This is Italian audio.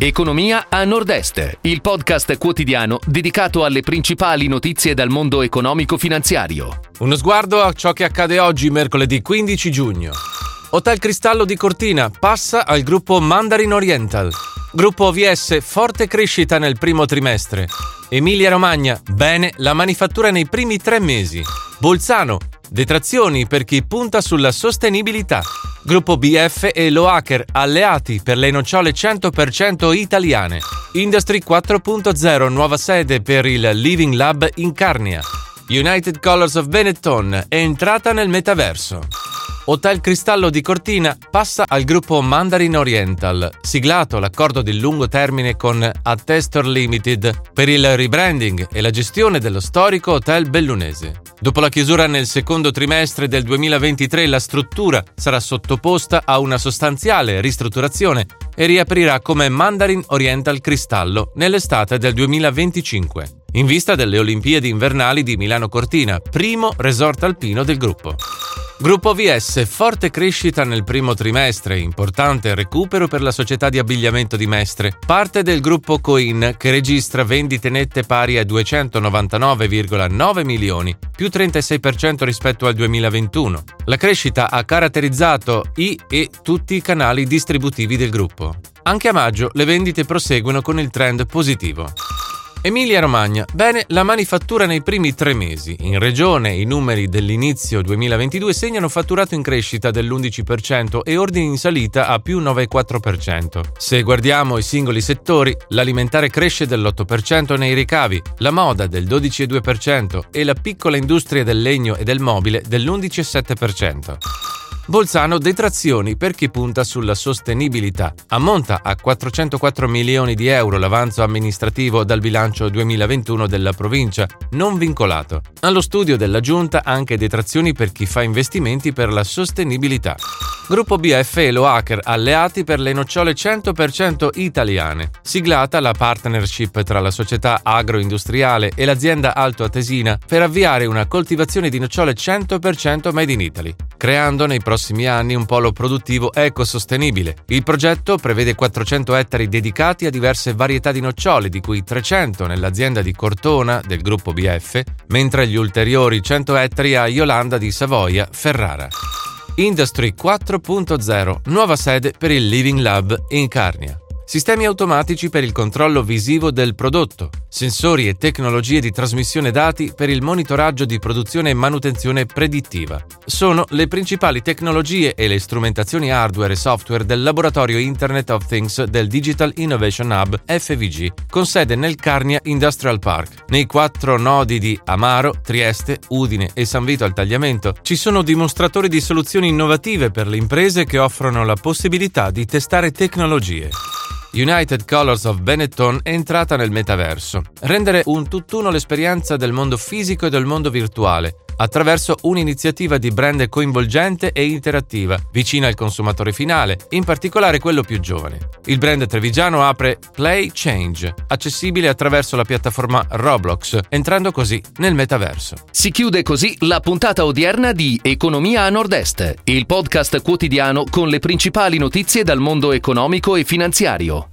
Economia a Nord-Est, il podcast quotidiano dedicato alle principali notizie dal mondo economico-finanziario. Uno sguardo a ciò che accade oggi, mercoledì 15 giugno. Hotel Cristallo di Cortina passa al gruppo Mandarin Oriental. Gruppo OVS, forte crescita nel primo trimestre. Emilia Romagna, bene la manifattura nei primi tre mesi. Bolzano, detrazioni per chi punta sulla sostenibilità. Gruppo BF e Loaker, alleati per le nocciole 100% italiane. Industry 4.0, nuova sede per il Living Lab in Carnia. United Colors of Benetton è entrata nel metaverso. Hotel Cristallo di Cortina passa al gruppo Mandarin Oriental, siglato l'accordo di lungo termine con Attestor Limited per il rebranding e la gestione dello storico hotel bellunese. Dopo la chiusura nel secondo trimestre del 2023 la struttura sarà sottoposta a una sostanziale ristrutturazione e riaprirà come Mandarin Oriental Cristallo nell'estate del 2025, in vista delle Olimpiadi invernali di Milano Cortina, primo resort alpino del gruppo. Gruppo VS, forte crescita nel primo trimestre, importante recupero per la società di abbigliamento di Mestre, parte del gruppo Coin che registra vendite nette pari a 299,9 milioni, più 36% rispetto al 2021. La crescita ha caratterizzato i e tutti i canali distributivi del gruppo. Anche a maggio le vendite proseguono con il trend positivo. Emilia Romagna. Bene, la manifattura nei primi tre mesi. In regione i numeri dell'inizio 2022 segnano fatturato in crescita dell'11% e ordini in salita a più 9,4%. Se guardiamo i singoli settori, l'alimentare cresce dell'8% nei ricavi, la moda del 12,2% e la piccola industria del legno e del mobile dell'11,7%. Bolzano detrazioni per chi punta sulla sostenibilità. Ammonta a 404 milioni di euro l'avanzo amministrativo dal bilancio 2021 della provincia, non vincolato. Allo studio della Giunta anche detrazioni per chi fa investimenti per la sostenibilità. Gruppo BF e Loaker alleati per le nocciole 100% italiane. Siglata la partnership tra la società agroindustriale e l'azienda altoatesina per avviare una coltivazione di nocciole 100% made in Italy, creando nei prossimi anni un polo produttivo ecosostenibile. Il progetto prevede 400 ettari dedicati a diverse varietà di nocciole, di cui 300 nell'azienda di Cortona del gruppo BF, mentre gli ulteriori 100 ettari a Iolanda di Savoia, Ferrara. Industry 4.0, nuova sede per il Living Lab in Carnia. Sistemi automatici per il controllo visivo del prodotto, sensori e tecnologie di trasmissione dati per il monitoraggio di produzione e manutenzione predittiva. Sono le principali tecnologie e le strumentazioni hardware e software del laboratorio Internet of Things del Digital Innovation Hub FVG, con sede nel Carnia Industrial Park. Nei quattro nodi di Amaro, Trieste, Udine e San Vito al Tagliamento ci sono dimostratori di soluzioni innovative per le imprese che offrono la possibilità di testare tecnologie. United Colors of Benetton è entrata nel metaverso. Rendere un tutt'uno l'esperienza del mondo fisico e del mondo virtuale, attraverso un'iniziativa di brand coinvolgente e interattiva, vicina al consumatore finale, in particolare quello più giovane. Il brand trevigiano apre Play Change, accessibile attraverso la piattaforma Roblox, entrando così nel metaverso. Si chiude così la puntata odierna di Economia a Nord-Est, il podcast quotidiano con le principali notizie dal mondo economico e finanziario.